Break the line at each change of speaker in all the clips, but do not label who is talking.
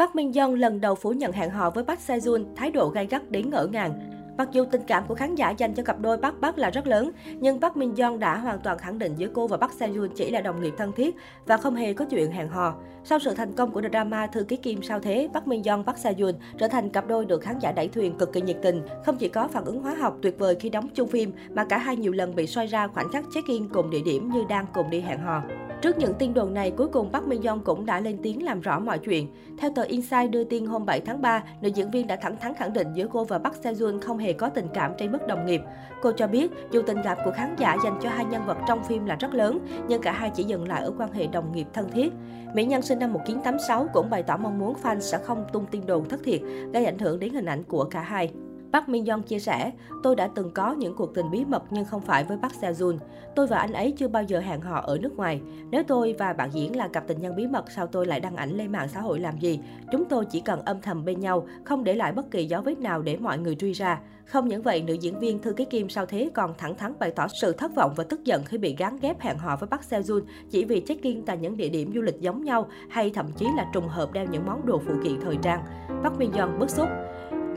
Park Min Young lần đầu phủ nhận hẹn hò với Park Sejun thái độ gay gắt đến ngỡ ngàng. Mặc dù tình cảm của khán giả dành cho cặp đôi Park Park là rất lớn, nhưng Park Min Young đã hoàn toàn khẳng định giữa cô và Park Sejun chỉ là đồng nghiệp thân thiết và không hề có chuyện hẹn hò. Sau sự thành công của drama Thư ký Kim sao thế, Park Min Young Park Sejun trở thành cặp đôi được khán giả đẩy thuyền cực kỳ nhiệt tình. Không chỉ có phản ứng hóa học tuyệt vời khi đóng chung phim, mà cả hai nhiều lần bị soi ra khoảnh khắc check-in cùng địa điểm như đang cùng đi hẹn hò. Trước những tin đồn này, cuối cùng Park Min Young cũng đã lên tiếng làm rõ mọi chuyện. Theo tờ Inside đưa tin hôm 7 tháng 3, nữ diễn viên đã thẳng thắn khẳng định giữa cô và Park Seo Joon không hề có tình cảm trên mức đồng nghiệp. Cô cho biết, dù tình cảm của khán giả dành cho hai nhân vật trong phim là rất lớn, nhưng cả hai chỉ dừng lại ở quan hệ đồng nghiệp thân thiết. Mỹ nhân sinh năm 1986 cũng bày tỏ mong muốn fan sẽ không tung tin đồn thất thiệt, gây ảnh hưởng đến hình ảnh của cả hai. Park Min Young chia sẻ, tôi đã từng có những cuộc tình bí mật nhưng không phải với Park Seo Joon. Tôi và anh ấy chưa bao giờ hẹn hò ở nước ngoài. Nếu tôi và bạn diễn là cặp tình nhân bí mật, sao tôi lại đăng ảnh lên mạng xã hội làm gì? Chúng tôi chỉ cần âm thầm bên nhau, không để lại bất kỳ dấu vết nào để mọi người truy ra. Không những vậy, nữ diễn viên Thư Ký Kim sau thế còn thẳng thắn bày tỏ sự thất vọng và tức giận khi bị gán ghép hẹn hò với Park Seo Joon chỉ vì check-in tại những địa điểm du lịch giống nhau hay thậm chí là trùng hợp đeo những món đồ phụ kiện thời trang. Park Min Young bức xúc.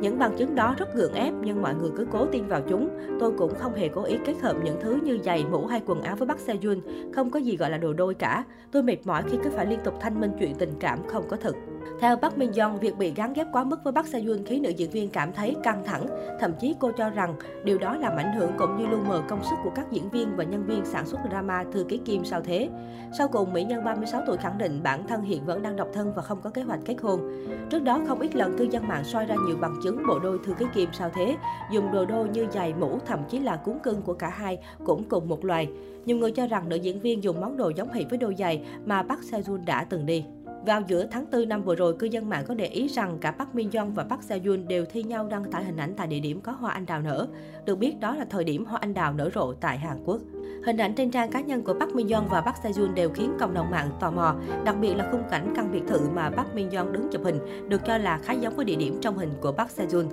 Những bằng chứng đó rất gượng ép nhưng mọi người cứ cố tin vào chúng. Tôi cũng không hề cố ý kết hợp những thứ như giày, mũ hay quần áo với Park Seo Joon. Không có gì gọi là đồ đôi cả. Tôi mệt mỏi khi cứ phải liên tục thanh minh chuyện tình cảm không có thực. Theo Park Min Young, việc bị gắn ghép quá mức với Park Seo Joon khiến nữ diễn viên cảm thấy căng thẳng. Thậm chí cô cho rằng điều đó làm ảnh hưởng cũng như lu mờ công sức của các diễn viên và nhân viên sản xuất drama Thư ký Kim sao thế. Sau cùng, mỹ nhân 36 tuổi khẳng định bản thân hiện vẫn đang độc thân và không có kế hoạch kết hôn. Trước đó, không ít lần cư dân mạng soi ra nhiều bằng chứng bộ đôi Thư ký Kim sao thế, dùng đồ đôi như giày mũ, thậm chí là cuốn cưng của cả hai cũng cùng một loài. Nhiều người cho rằng nữ diễn viên dùng món đồ giống hệt với đôi giày mà Park Seo Joon đã từng đi. Vào giữa tháng 4 năm vừa rồi, cư dân mạng có để ý rằng cả Park Min Young và Park Seo Joon đều thi nhau đăng tải hình ảnh tại địa điểm có hoa anh đào nở. Được biết đó là thời điểm hoa anh đào nở rộ tại Hàn Quốc. Hình ảnh trên trang cá nhân của Park Min Young và Park Seo Joon đều khiến cộng đồng mạng tò mò, đặc biệt là khung cảnh căn biệt thự mà Park Min Young đứng chụp hình được cho là khá giống với địa điểm trong hình của Park Seo Joon.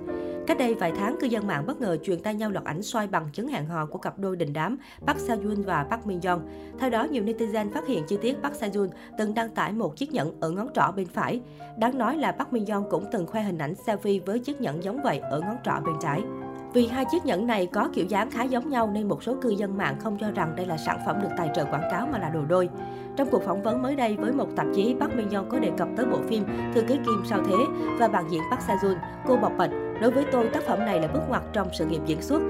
Cách đây vài tháng, cư dân mạng bất ngờ truyền tay nhau loạt ảnh xoay bằng chứng hẹn hò của cặp đôi đình đám Park Seo Joon và Park Min Young. Theo đó, nhiều netizen phát hiện chi tiết Park Seo Joon từng đăng tải một chiếc nhẫn ở ngón trỏ bên phải. Đáng nói là Park Min Young cũng từng khoe hình ảnh selfie với chiếc nhẫn giống vậy ở ngón trỏ bên trái. Vì hai chiếc nhẫn này có kiểu dáng khá giống nhau nên một số cư dân mạng không cho rằng đây là sản phẩm được tài trợ quảng cáo mà là đồ đôi. Trong cuộc phỏng vấn mới đây với một tạp chí, Park Min Young có đề cập tới bộ phim Thư ký Kim sao thế và bạn diễn Park Seo Joon. Cô bộc bạch, đối với tôi tác phẩm này là bước ngoặt trong sự nghiệp diễn xuất.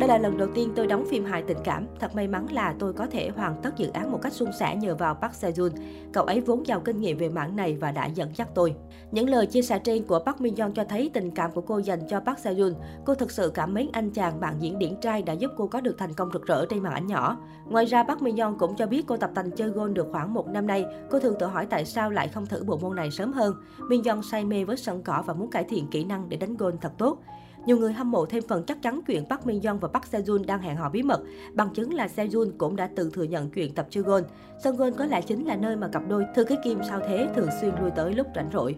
Đây là lần đầu tiên tôi đóng phim hài tình cảm. Thật may mắn là tôi có thể hoàn tất dự án một cách suôn sẻ nhờ vào Park Seo Joon. Cậu ấy vốn giàu kinh nghiệm về mảng này và đã dẫn dắt tôi. Những lời chia sẻ trên của Park Min Young cho thấy tình cảm của cô dành cho Park Seo Joon. Cô thực sự cảm mến anh chàng bạn diễn điển trai đã giúp cô có được thành công rực rỡ trên màn ảnh nhỏ. Ngoài ra, Park Min Young cũng cho biết cô tập tành chơi golf được khoảng một năm nay. Cô thường tự hỏi tại sao lại không thử bộ môn này sớm hơn. Min Young say mê với sân cỏ và muốn cải thiện kỹ năng để đánh golf thật tốt. Nhiều người hâm mộ thêm phần chắc chắn chuyện Park Min Young và Park Seo Joon đang hẹn hò bí mật. Bằng chứng là Seo Joon cũng đã từng thừa nhận chuyện tập chơi golf. Sân golf có lẽ chính là nơi mà cặp đôi thư ký Kim sao thế thường xuyên lui tới lúc rảnh rỗi.